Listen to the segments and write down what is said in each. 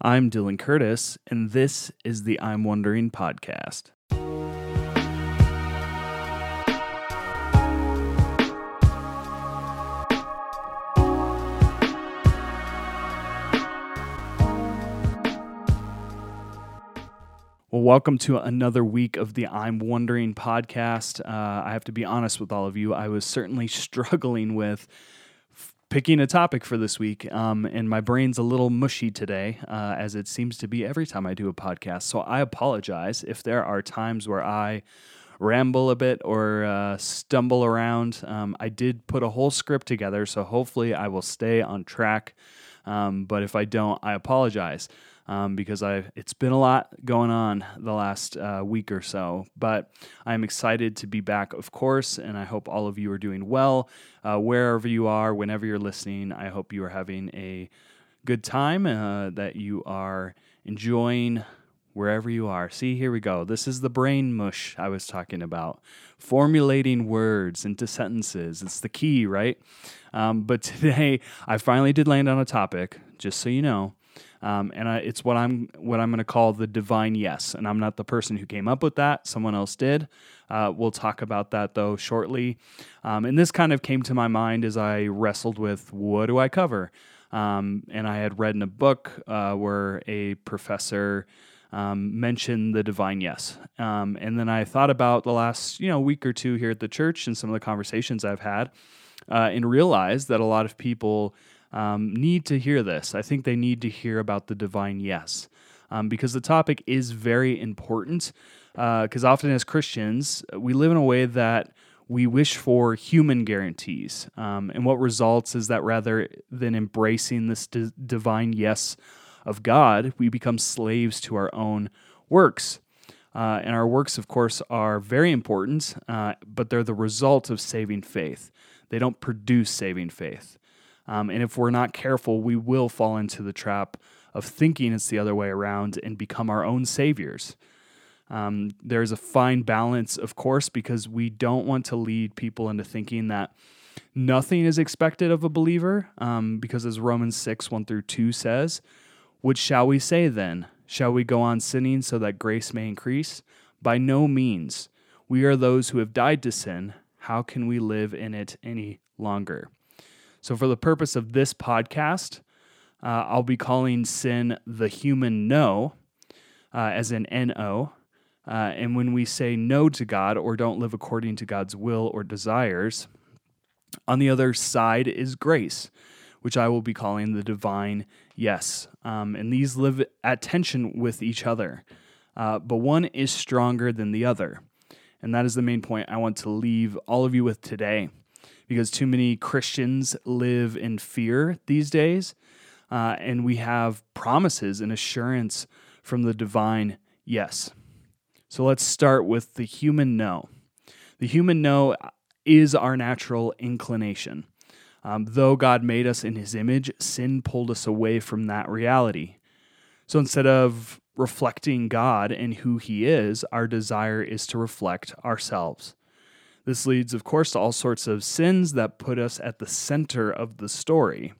I'm Dylan Curtis, and this is the I'm Wondering podcast. Well, welcome to another week of the I'm Wondering podcast. Uh, I have to be honest with all of you. I was certainly struggling with picking a topic for this week, um, and my brain's a little mushy today, uh, as it seems to be every time I do a podcast. So I apologize if there are times where I ramble a bit or uh, stumble around. Um, I did put a whole script together, so hopefully I will stay on track. Um, but if I don't, I apologize um, because I it's been a lot going on the last uh, week or so. But I'm excited to be back, of course, and I hope all of you are doing well uh, wherever you are, whenever you're listening. I hope you are having a good time, uh, that you are enjoying wherever you are. See, here we go. This is the brain mush I was talking about. Formulating words into sentences. It's the key, right? Um, but today, I finally did land on a topic, just so you know. Um, and I, it's what I'm what I'm going to call the divine yes. And I'm not the person who came up with that; someone else did. Uh, we'll talk about that though shortly. Um, and this kind of came to my mind as I wrestled with what do I cover. Um, and I had read in a book uh, where a professor um, mentioned the divine yes. Um, and then I thought about the last you know week or two here at the church and some of the conversations I've had, uh, and realized that a lot of people um, need to hear this. I think they need to hear about the divine yes, um, because the topic is very important. Because uh, often as Christians, we live in a way that we wish for human guarantees. Um, and what results is that rather than embracing this d- divine yes of God, we become slaves to our own works. Uh, and our works, of course, are very important, uh, but they're the result of saving faith. They don't produce saving faith. Um, and if we're not careful, we will fall into the trap of thinking it's the other way around and become our own saviors. Um, there's a fine balance, of course, because we don't want to lead people into thinking that nothing is expected of a believer. Um, because as Romans 6 1 through 2 says, What shall we say then? Shall we go on sinning so that grace may increase? By no means. We are those who have died to sin. How can we live in it any longer? So, for the purpose of this podcast, uh, I'll be calling sin the human no, uh, as in N O. Uh, and when we say no to God or don't live according to God's will or desires, on the other side is grace, which I will be calling the divine yes. Um, and these live at tension with each other, uh, but one is stronger than the other. And that is the main point I want to leave all of you with today because too many Christians live in fear these days. Uh, and we have promises and assurance from the divine yes. So let's start with the human no. The human no is our natural inclination. Um, though God made us in his image, sin pulled us away from that reality. So instead of reflecting God and who he is, our desire is to reflect ourselves. This leads, of course, to all sorts of sins that put us at the center of the story.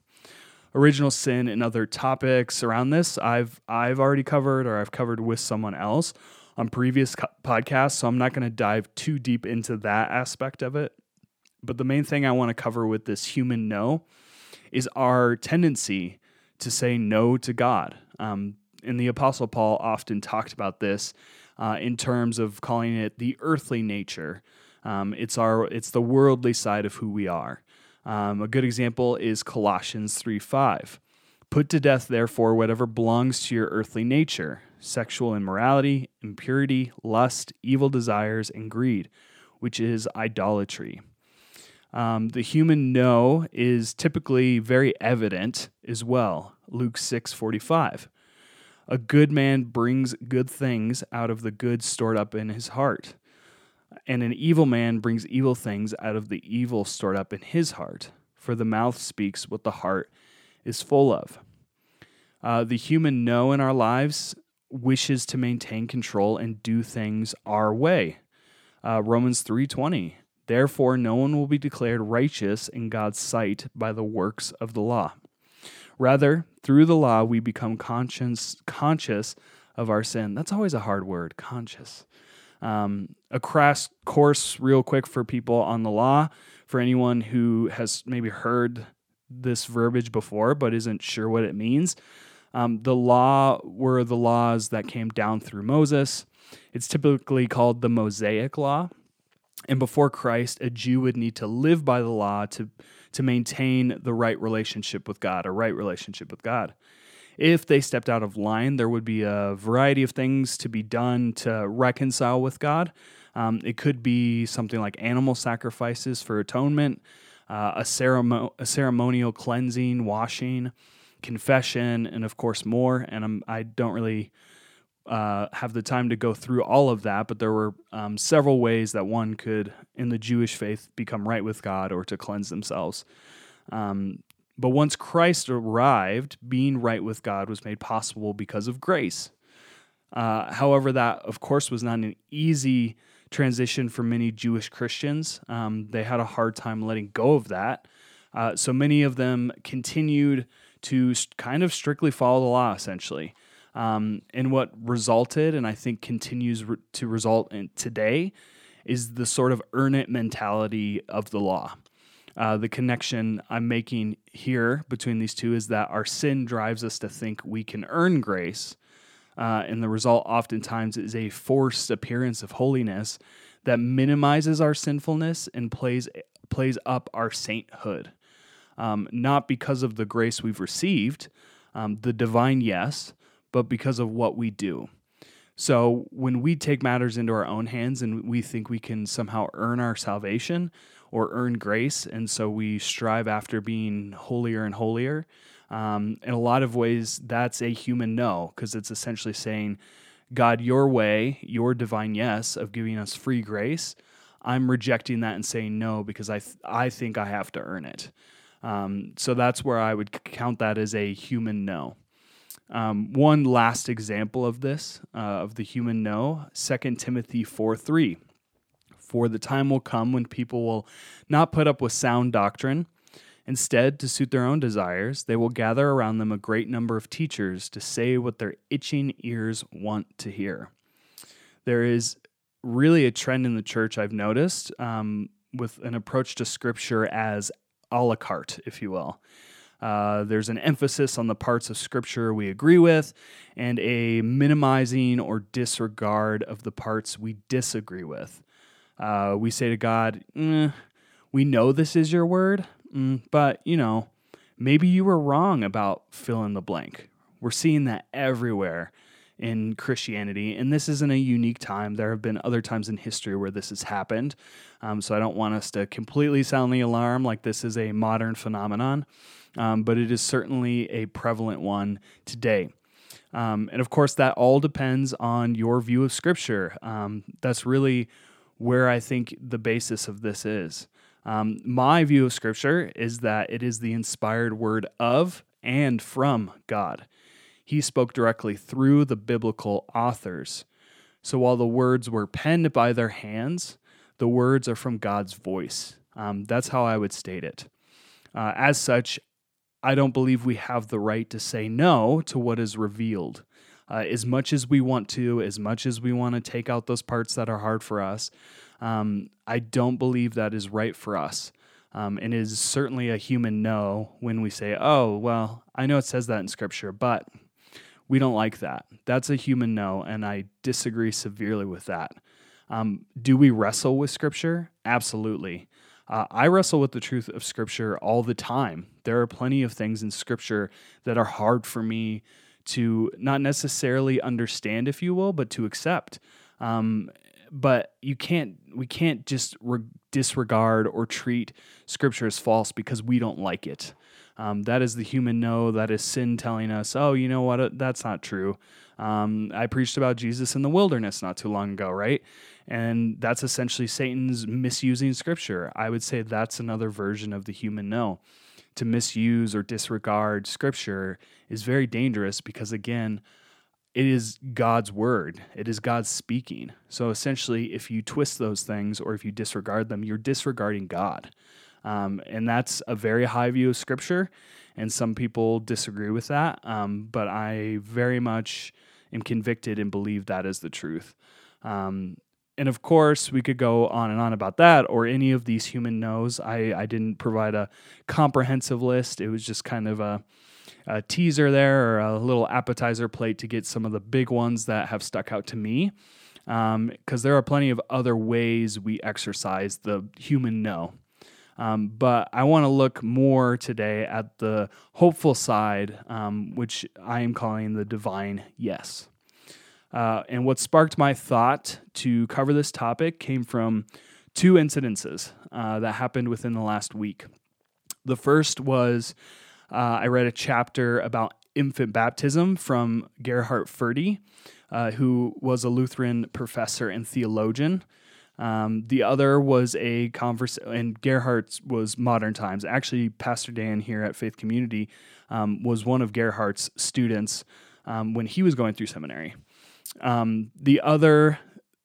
Original sin and other topics around this I've I've already covered or I've covered with someone else on previous co- podcasts, so I'm not going to dive too deep into that aspect of it. But the main thing I want to cover with this human no is our tendency to say no to God. Um, and the Apostle Paul often talked about this uh, in terms of calling it the earthly nature um, it's our it's the worldly side of who we are. Um, a good example is Colossians 3 5. Put to death, therefore, whatever belongs to your earthly nature sexual immorality, impurity, lust, evil desires, and greed, which is idolatry. Um, the human no is typically very evident as well. Luke 6 45. A good man brings good things out of the good stored up in his heart and an evil man brings evil things out of the evil stored up in his heart, for the mouth speaks what the heart is full of. Uh, the human no in our lives wishes to maintain control and do things our way. Uh, Romans 3:20. Therefore no one will be declared righteous in God's sight by the works of the law. Rather, through the law, we become conscious, conscious of our sin. That's always a hard word, conscious. Um, a crash course, real quick, for people on the law, for anyone who has maybe heard this verbiage before but isn't sure what it means. Um, the law were the laws that came down through Moses. It's typically called the Mosaic Law. And before Christ, a Jew would need to live by the law to, to maintain the right relationship with God, a right relationship with God. If they stepped out of line, there would be a variety of things to be done to reconcile with God. Um, it could be something like animal sacrifices for atonement, uh, a, ceremo- a ceremonial cleansing, washing, confession, and of course more. And I'm, I don't really uh, have the time to go through all of that, but there were um, several ways that one could, in the Jewish faith, become right with God or to cleanse themselves. Um, but once Christ arrived, being right with God was made possible because of grace. Uh, however, that, of course, was not an easy transition for many Jewish Christians. Um, they had a hard time letting go of that. Uh, so many of them continued to kind of strictly follow the law, essentially. Um, and what resulted, and I think continues re- to result in today, is the sort of earn it mentality of the law. Uh, the connection I'm making here between these two is that our sin drives us to think we can earn grace, uh, and the result oftentimes is a forced appearance of holiness that minimizes our sinfulness and plays plays up our sainthood um, not because of the grace we've received, um, the divine yes, but because of what we do. So when we take matters into our own hands and we think we can somehow earn our salvation or earn grace, and so we strive after being holier and holier, um, in a lot of ways, that's a human no, because it's essentially saying, God, your way, your divine yes of giving us free grace, I'm rejecting that and saying no because I, th- I think I have to earn it. Um, so that's where I would count that as a human no. Um, one last example of this, uh, of the human no, 2 Timothy 4 3. For the time will come when people will not put up with sound doctrine. Instead, to suit their own desires, they will gather around them a great number of teachers to say what their itching ears want to hear. There is really a trend in the church I've noticed um, with an approach to scripture as a la carte, if you will. Uh, there's an emphasis on the parts of Scripture we agree with and a minimizing or disregard of the parts we disagree with. Uh, we say to God, mm, We know this is your word, mm, but, you know, maybe you were wrong about fill in the blank. We're seeing that everywhere in Christianity. And this isn't a unique time. There have been other times in history where this has happened. Um, so I don't want us to completely sound the alarm like this is a modern phenomenon, um, but it is certainly a prevalent one today. Um, and of course, that all depends on your view of Scripture. Um, that's really where I think the basis of this is. Um, my view of Scripture is that it is the inspired word of and from God he spoke directly through the biblical authors. So while the words were penned by their hands, the words are from God's voice. Um, that's how I would state it. Uh, as such, I don't believe we have the right to say no to what is revealed. Uh, as much as we want to, as much as we want to take out those parts that are hard for us, um, I don't believe that is right for us. Um, and is certainly a human no when we say, oh, well, I know it says that in scripture, but we don't like that. That's a human no, and I disagree severely with that. Um, do we wrestle with Scripture? Absolutely. Uh, I wrestle with the truth of Scripture all the time. There are plenty of things in Scripture that are hard for me to not necessarily understand, if you will, but to accept. Um, but you can't, we can't just re- disregard or treat Scripture as false because we don't like it. Um, that is the human no. That is sin telling us, oh, you know what? That's not true. Um, I preached about Jesus in the wilderness not too long ago, right? And that's essentially Satan's misusing scripture. I would say that's another version of the human no. To misuse or disregard scripture is very dangerous because, again, it is God's word. It is God speaking. So essentially, if you twist those things or if you disregard them, you're disregarding God. Um, and that's a very high view of Scripture, and some people disagree with that. Um, but I very much am convicted and believe that is the truth. Um, and of course, we could go on and on about that or any of these human nos. I, I didn't provide a comprehensive list, it was just kind of a, a teaser there or a little appetizer plate to get some of the big ones that have stuck out to me. Because um, there are plenty of other ways we exercise the human no. Um, but I want to look more today at the hopeful side, um, which I am calling the divine yes. Uh, and what sparked my thought to cover this topic came from two incidences uh, that happened within the last week. The first was uh, I read a chapter about infant baptism from Gerhard Forde, uh, who was a Lutheran professor and theologian. Um, the other was a conversation, and Gerhard's was modern times. Actually, Pastor Dan here at Faith Community um, was one of Gerhard's students um, when he was going through seminary. Um, the other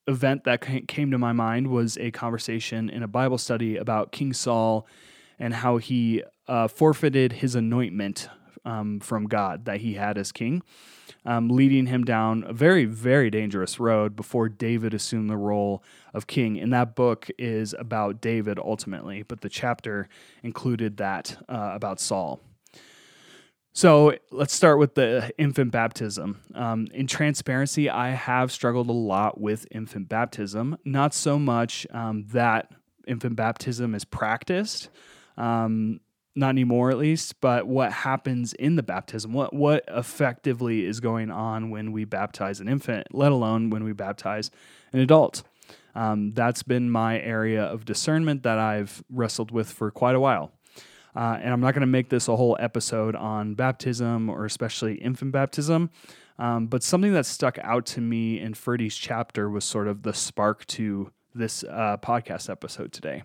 event that came to my mind was a conversation in a Bible study about King Saul and how he uh, forfeited his anointment um, from God that he had as king um, leading him down a very, very dangerous road before David assumed the role of king. And that book is about David ultimately, but the chapter included that uh, about Saul. So let's start with the infant baptism. Um, in transparency, I have struggled a lot with infant baptism. Not so much um, that infant baptism is practiced, um, not anymore at least, but what happens in the baptism, what what effectively is going on when we baptize an infant, let alone when we baptize an adult. Um, that's been my area of discernment that I've wrestled with for quite a while. Uh, and I'm not going to make this a whole episode on baptism or especially infant baptism, um, but something that stuck out to me in Forde's chapter was sort of the spark to this uh, podcast episode today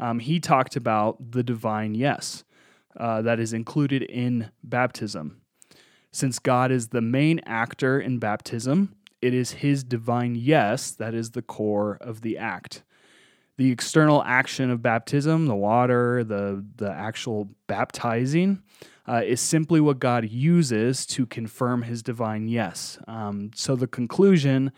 um, he talked about the divine yes uh, that is included in baptism. Since God is the main actor in baptism, it is his divine yes that is the core of the act. The external action of baptism, the water, the, the actual baptizing, uh, is simply what God uses to confirm his divine yes. Um, so the conclusion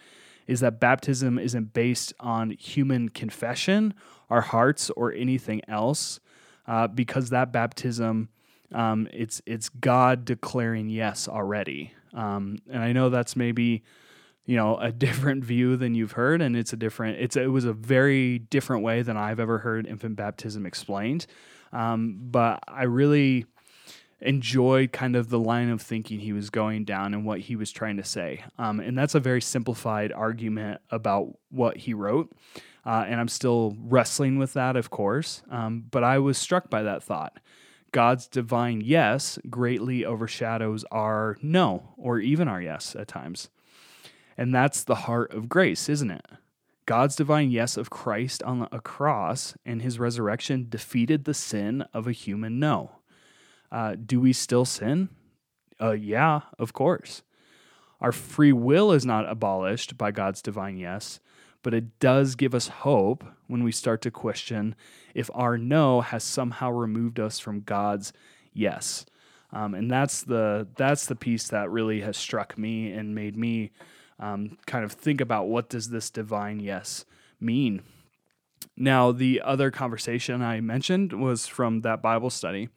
is that baptism isn't based on human confession our hearts or anything else, uh, because that baptism, um, it's it's God declaring yes already. Um, and I know that's maybe you know a different view than you've heard, and it's a different. It's it was a very different way than I've ever heard infant baptism explained. Um, but I really enjoyed kind of the line of thinking he was going down and what he was trying to say. Um, and that's a very simplified argument about what he wrote. Uh, and I'm still wrestling with that, of course. Um, but I was struck by that thought. God's divine yes greatly overshadows our no, or even our yes at times. And that's the heart of grace, isn't it? God's divine yes of Christ on a cross and his resurrection defeated the sin of a human no. Uh, do we still sin? Uh, yeah, of course. Our free will is not abolished by God's divine yes, but it does give us hope when we start to question if our no has somehow removed us from God's yes. Um, and that's the that's the piece that really has struck me and made me um, kind of think about what does this divine yes mean. Now, the other conversation I mentioned was from that Bible study.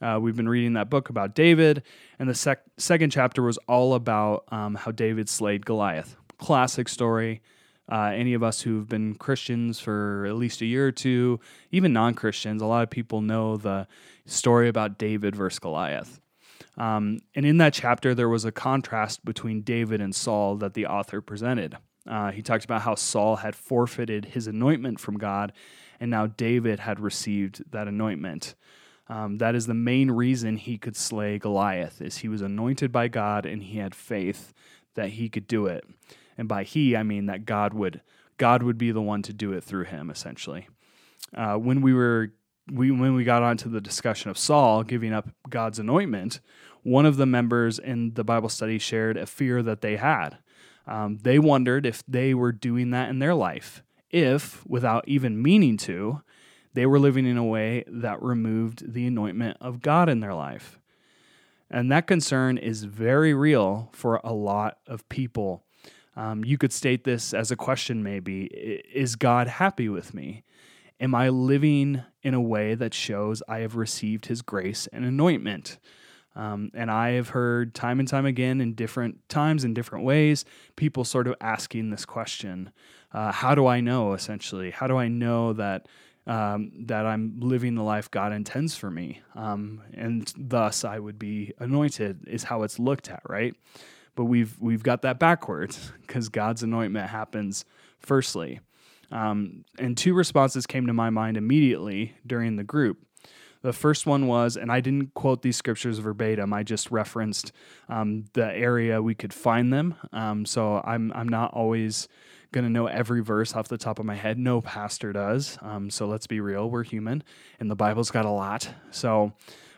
Uh, we've been reading that book about David, and the sec- second chapter was all about um, how David slayed Goliath. Classic story. Uh, any of us who've been Christians for at least a year or two, even non Christians, a lot of people know the story about David versus Goliath. Um, and in that chapter, there was a contrast between David and Saul that the author presented. Uh, he talked about how Saul had forfeited his anointment from God, and now David had received that anointment. Um, that is the main reason he could slay Goliath, is he was anointed by God and he had faith that he could do it and by he I mean that God would God would be the one to do it through him essentially. Uh, when we were we when we got onto the discussion of Saul giving up God's anointment, one of the members in the Bible study shared a fear that they had. Um, they wondered if they were doing that in their life, if without even meaning to, they were living in a way that removed the anointment of God in their life. And that concern is very real for a lot of people. Um, you could state this as a question maybe Is God happy with me? Am I living in a way that shows I have received his grace and anointment? Um, and I have heard time and time again in different times, in different ways, people sort of asking this question uh, How do I know, essentially? How do I know that? Um, that I'm living the life God intends for me, um, and thus I would be anointed, is how it's looked at, right? But we've we've got that backwards because God's anointment happens firstly. Um, and two responses came to my mind immediately during the group. The first one was, and I didn't quote these scriptures verbatim. I just referenced um, the area we could find them. Um, so I'm I'm not always going to know every verse off the top of my head. No pastor does. Um, so let's be real, we're human, and the Bible's got a lot. So,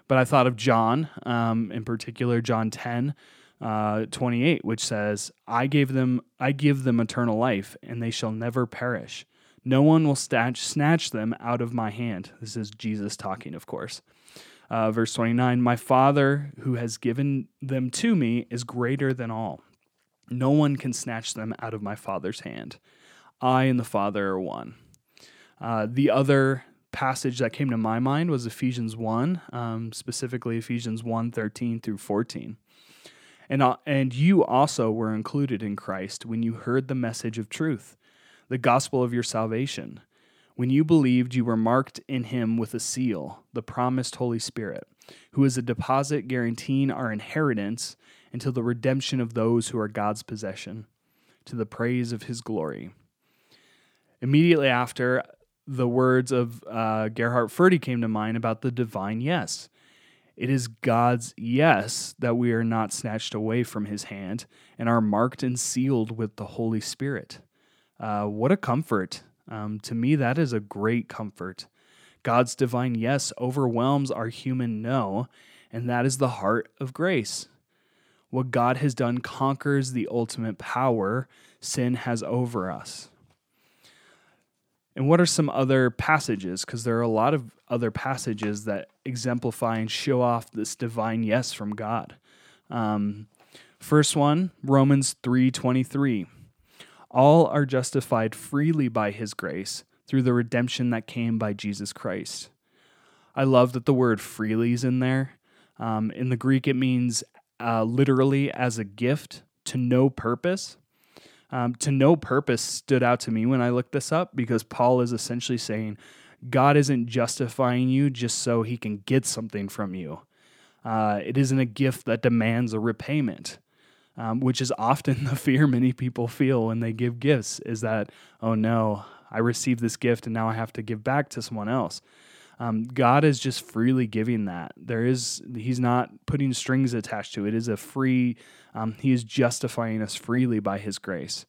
but I thought of John, um, in particular, John 10. Uh, 28, which says, "I gave them, I give them eternal life, and they shall never perish. No one will snatch, snatch them out of my hand." This is Jesus talking, of course. Uh, verse 29, "My Father who has given them to me is greater than all. No one can snatch them out of my Father's hand. I and the Father are one." Uh, the other passage that came to my mind was Ephesians 1, um, specifically Ephesians 1 13 through 14. And, uh, and you also were included in Christ when you heard the message of truth, the gospel of your salvation. When you believed, you were marked in him with a seal, the promised Holy Spirit, who is a deposit guaranteeing our inheritance until the redemption of those who are God's possession, to the praise of his glory. Immediately after, the words of uh, Gerhard Forde came to mind about the divine yes. It is God's yes that we are not snatched away from his hand and are marked and sealed with the Holy Spirit. Uh, what a comfort. Um, to me, that is a great comfort. God's divine yes overwhelms our human no, and that is the heart of grace. What God has done conquers the ultimate power sin has over us. And what are some other passages? Because there are a lot of other passages that exemplify and show off this divine yes from God. Um, first one, Romans three twenty three. All are justified freely by His grace through the redemption that came by Jesus Christ. I love that the word freely is in there. Um, in the Greek, it means uh, literally as a gift to no purpose um, to no purpose stood out to me when I looked this up because Paul is essentially saying God isn't justifying you just so he can get something from you. Uh, it isn't a gift that demands a repayment, um, which is often the fear many people feel when they give gifts is that, oh no, I received this gift and now I have to give back to someone else. Um, God is just freely giving that. There is He's not putting strings attached to it. It is a free. Um, he is justifying us freely by His grace.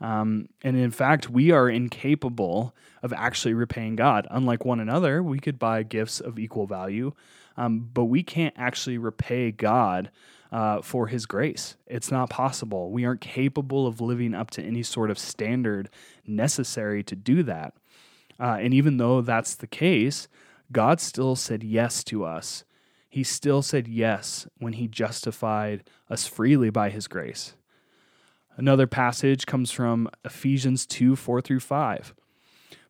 Um, and in fact, we are incapable of actually repaying God. Unlike one another, we could buy gifts of equal value, um, but we can't actually repay God uh, for His grace. It's not possible. We aren't capable of living up to any sort of standard necessary to do that. Uh, and even though that's the case, God still said yes to us. He still said yes when he justified us freely by his grace. Another passage comes from Ephesians 2 4 through 5.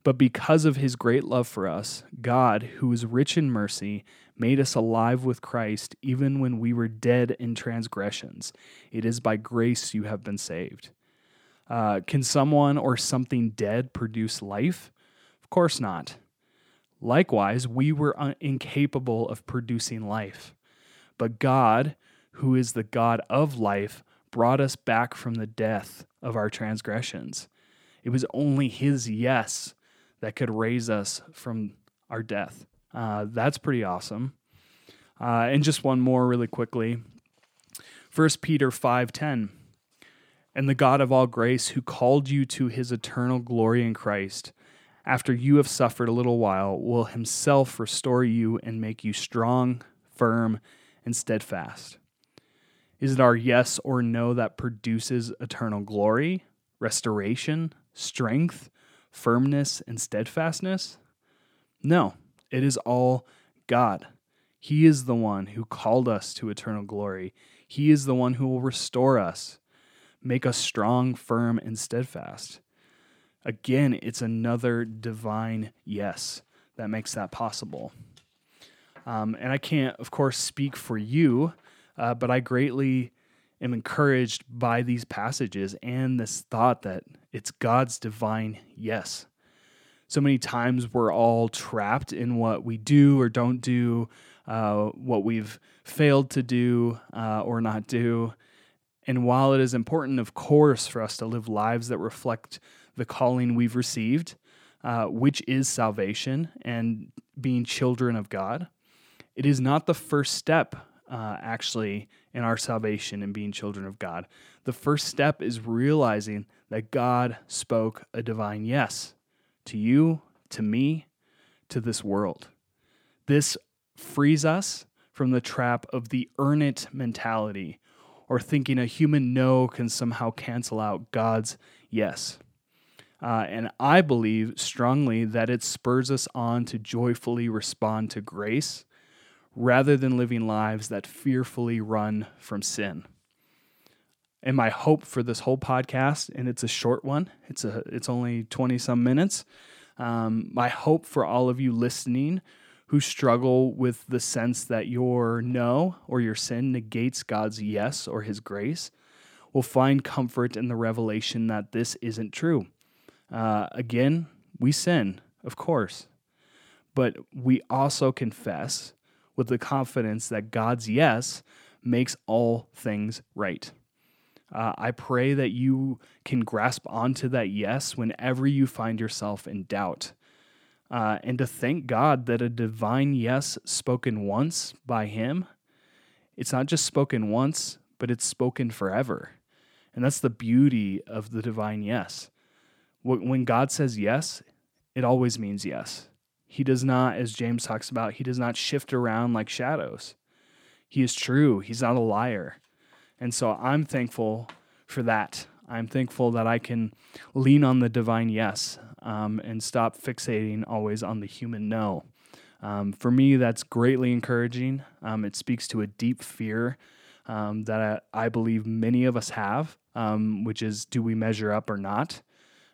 But because of his great love for us, God, who is rich in mercy, made us alive with Christ even when we were dead in transgressions. It is by grace you have been saved. Uh, can someone or something dead produce life? Of course not. Likewise, we were un- incapable of producing life. But God, who is the God of life, brought us back from the death of our transgressions. It was only His yes that could raise us from our death. Uh, that's pretty awesome. Uh, and just one more really quickly. 1 Peter 5:10 And the God of all grace who called you to his eternal glory in Christ after you have suffered a little while, will himself restore you and make you strong, firm, and steadfast. Is it our yes or no that produces eternal glory, restoration, strength, firmness, and steadfastness? No, it is all God. He is the one who called us to eternal glory. He is the one who will restore us, make us strong, firm, and steadfast. Again, it's another divine yes that makes that possible. Um, and I can't, of course, speak for you, uh, but I greatly am encouraged by these passages and this thought that it's God's divine yes. So many times we're all trapped in what we do or don't do, uh, what we've failed to do uh, or not do. And while it is important, of course, for us to live lives that reflect the calling we've received, uh, which is salvation and being children of God, it is not the first step, uh, actually, in our salvation and being children of God. The first step is realizing that God spoke a divine yes to you, to me, to this world. This frees us from the trap of the earn it mentality or thinking a human no can somehow cancel out God's yes. Uh, and I believe strongly that it spurs us on to joyfully respond to grace rather than living lives that fearfully run from sin. And my hope for this whole podcast, and it's a short one, it's a it's only 20 some minutes. Um, my hope for all of you listening who struggle with the sense that your no or your sin negates God's yes or his grace will find comfort in the revelation that this isn't true. Uh, again, we sin, of course, but we also confess with the confidence that God's yes makes all things right. Uh, I pray that you can grasp onto that yes whenever you find yourself in doubt. Uh, and to thank God that a divine yes spoken once by Him, it's not just spoken once, but it's spoken forever. And that's the beauty of the divine yes. When God says yes, it always means yes. He does not, as James talks about, he does not shift around like shadows. He is true, he's not a liar. And so I'm thankful for that. I'm thankful that I can lean on the divine yes um, and stop fixating always on the human no. Um, for me, that's greatly encouraging. Um, it speaks to a deep fear um, that I, I, believe many of us have, um, which is do we measure up or not?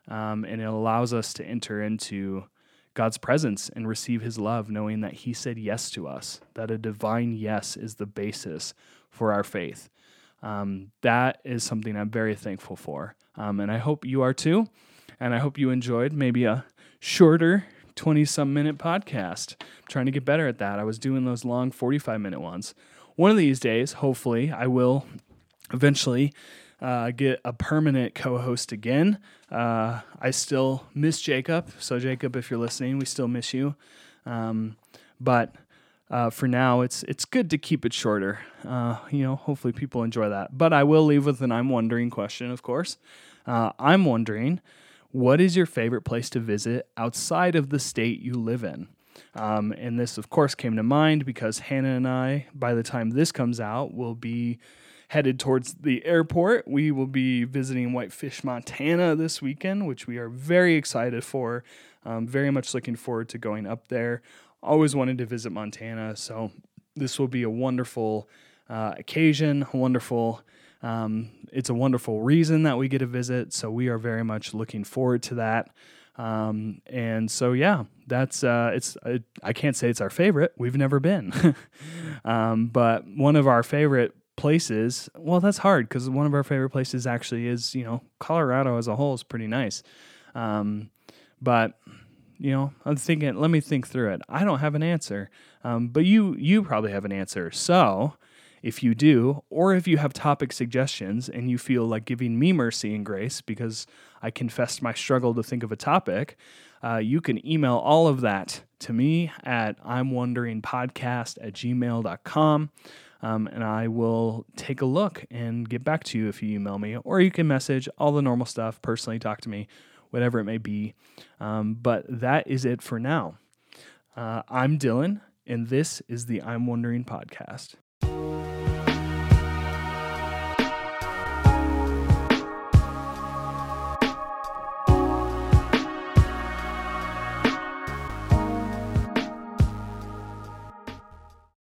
Um, and it allows us to enter into God's presence and receive his love, knowing that he said yes to us, that a divine yes is the basis for our faith. Um, that is something I'm very thankful for. Um, and I hope you are too. And I hope you enjoyed maybe a shorter 20 some minute podcast. I'm trying to get better at that. I was doing those long 45 minute ones. One of these days, hopefully, I will eventually uh, get a permanent co host again. Uh, I still miss Jacob. So, Jacob, if you're listening, we still miss you. Um, but uh, for now, it's it's good to keep it shorter. Uh, you know, hopefully people enjoy that. But I will leave with an I'm wondering question, of course. Uh, I'm wondering, what is your favorite place to visit outside of the state you live in? Um, and this, of course, came to mind because Hannah and I, by the time this comes out, will be headed towards the airport. We will be visiting Whitefish, Montana this weekend, which we are very excited for. Um, very much looking forward to going up there. Always wanted to visit Montana, so this will be a wonderful uh, occasion, wonderful. Um, it's a wonderful reason that we get to visit, so we are very much looking forward to that. Um, and so, yeah, that's uh, it's. Uh, I can't say it's our favorite. We've never been, um, but one of our favorite places, well, that's hard because one of our favorite places actually is, you know, Colorado as a whole is pretty nice. Um, but you know, I'm thinking. Let me think through it. I don't have an answer, um, but you you probably have an answer. So, if you do, or if you have topic suggestions and you feel like giving me mercy and grace because I confessed my struggle to think of a topic, uh, you can email all of that to me at I'm wondering podcast at gmail.com. Um, and I will take a look and get back to you if you email me, or you can message all the normal stuff, personally talk to me, whatever it may be. Um, but that is it for now. Uh, I'm Dylan, and this is the I'm Wondering podcast.